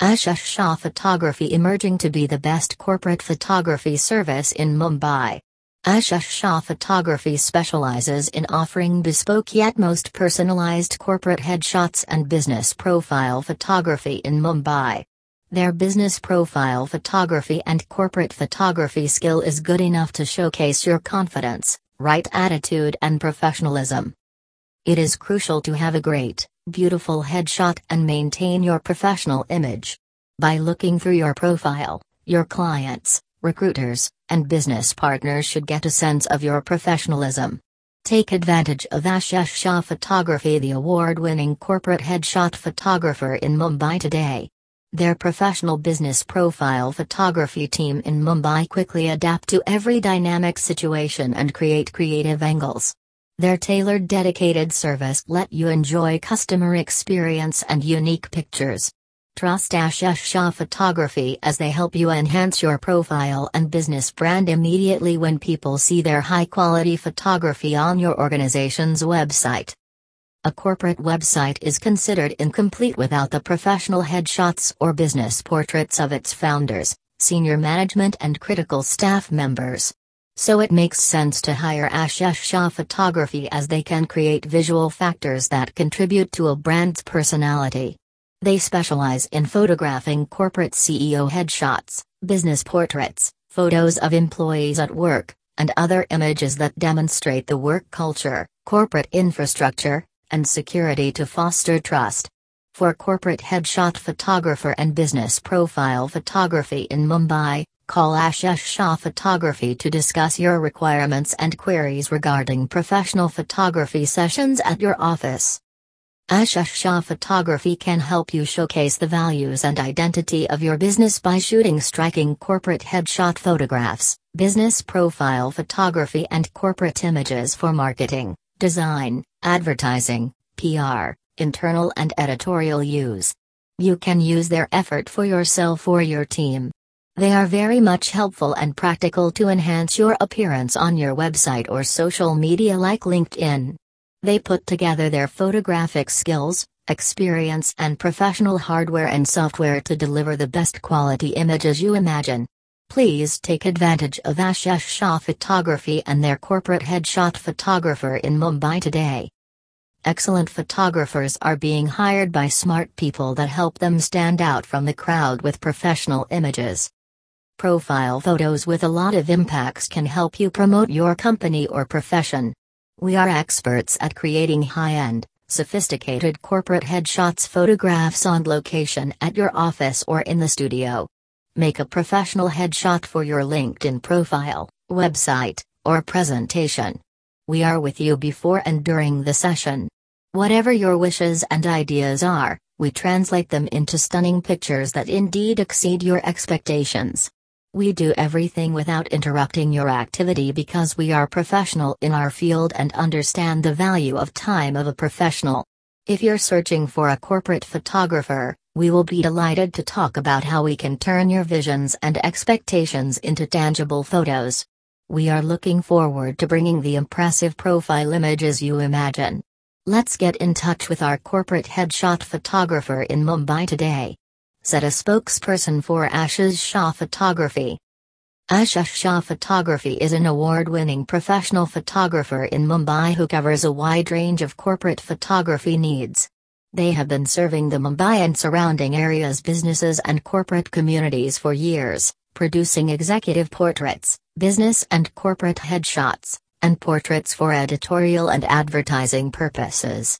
Ashesh Shah Photography emerging to be the best corporate photography service in Mumbai. Ashesh Shah Photography specializes in offering bespoke yet most personalized corporate headshots and business profile photography in Mumbai. Their business profile photography and corporate photography skill is good enough to showcase your confidence, right attitude, and professionalism. It is crucial to have a great, beautiful headshot and maintain your professional image. By looking through your profile, your clients, recruiters, and business partners should get a sense of your professionalism. Take advantage of Ashesh Shah Photography, the award winning corporate headshot photographer in Mumbai today. Their professional business profile photography team in Mumbai quickly adapt to every dynamic situation and create creative angles. Their tailored dedicated service let you enjoy customer experience and unique pictures. Trust Ashesh Shah Photography as they help you enhance your profile and business brand immediately when people see their high quality photography on your organization's website. A corporate website is considered incomplete without the professional headshots or business portraits of its founders, senior management, and critical staff members. So it makes sense to hire Ashesh Shah Photography as they can create visual factors that contribute to a brand's personality. They specialize in photographing corporate CEO headshots, business portraits, photos of employees at work, and other images that demonstrate the work culture, corporate infrastructure, and security to foster trust. For corporate headshot photographer and business profile photography in Mumbai, call Ashesh Shah Photography to discuss your requirements and queries regarding professional photography sessions at your office. Ashesh Shah Photography can help you showcase the values and identity of your business by shooting striking corporate headshot photographs, business profile photography, and corporate images for marketing, design, advertising, PR, internal and editorial use. You can use their effort for yourself or your team. They are very much helpful and practical to enhance your appearance on your website or social media like LinkedIn. They put together their photographic skills, experience, and professional hardware and software to deliver the best quality images you imagine. Please take advantage of Ashesh Shah Photography and their corporate headshot photographer in Mumbai today. Excellent photographers are being hired by smart people that help them stand out from the crowd with professional images. Profile photos with a lot of impacts can help you promote your company or profession. We are experts at creating high end, sophisticated corporate headshots photographs on location at your office or in the studio. Make a professional headshot for your LinkedIn profile, website, or presentation. We are with you before and during the session. Whatever your wishes and ideas are, we translate them into stunning pictures that indeed exceed your expectations. We do everything without interrupting your activity because we are professional in our field and understand the value of time of a professional. If you're searching for a corporate photographer, we will be delighted to talk about how we can turn your visions and expectations into tangible photos. We are looking forward to bringing the impressive profile images you imagine. Let's get in touch with our corporate headshot photographer in Mumbai today said a spokesperson for Ashesh Shah Photography. Ashesh Shah Photography is an award winning professional photographer in Mumbai who covers a wide range of corporate photography needs. They have been serving the Mumbai and surrounding areas businesses and corporate communities for years, producing executive portraits, business and corporate headshots, and portraits for editorial and advertising purposes.